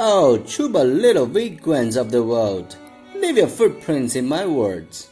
Oh, Chuba little vagrants of the world, leave your footprints in my words.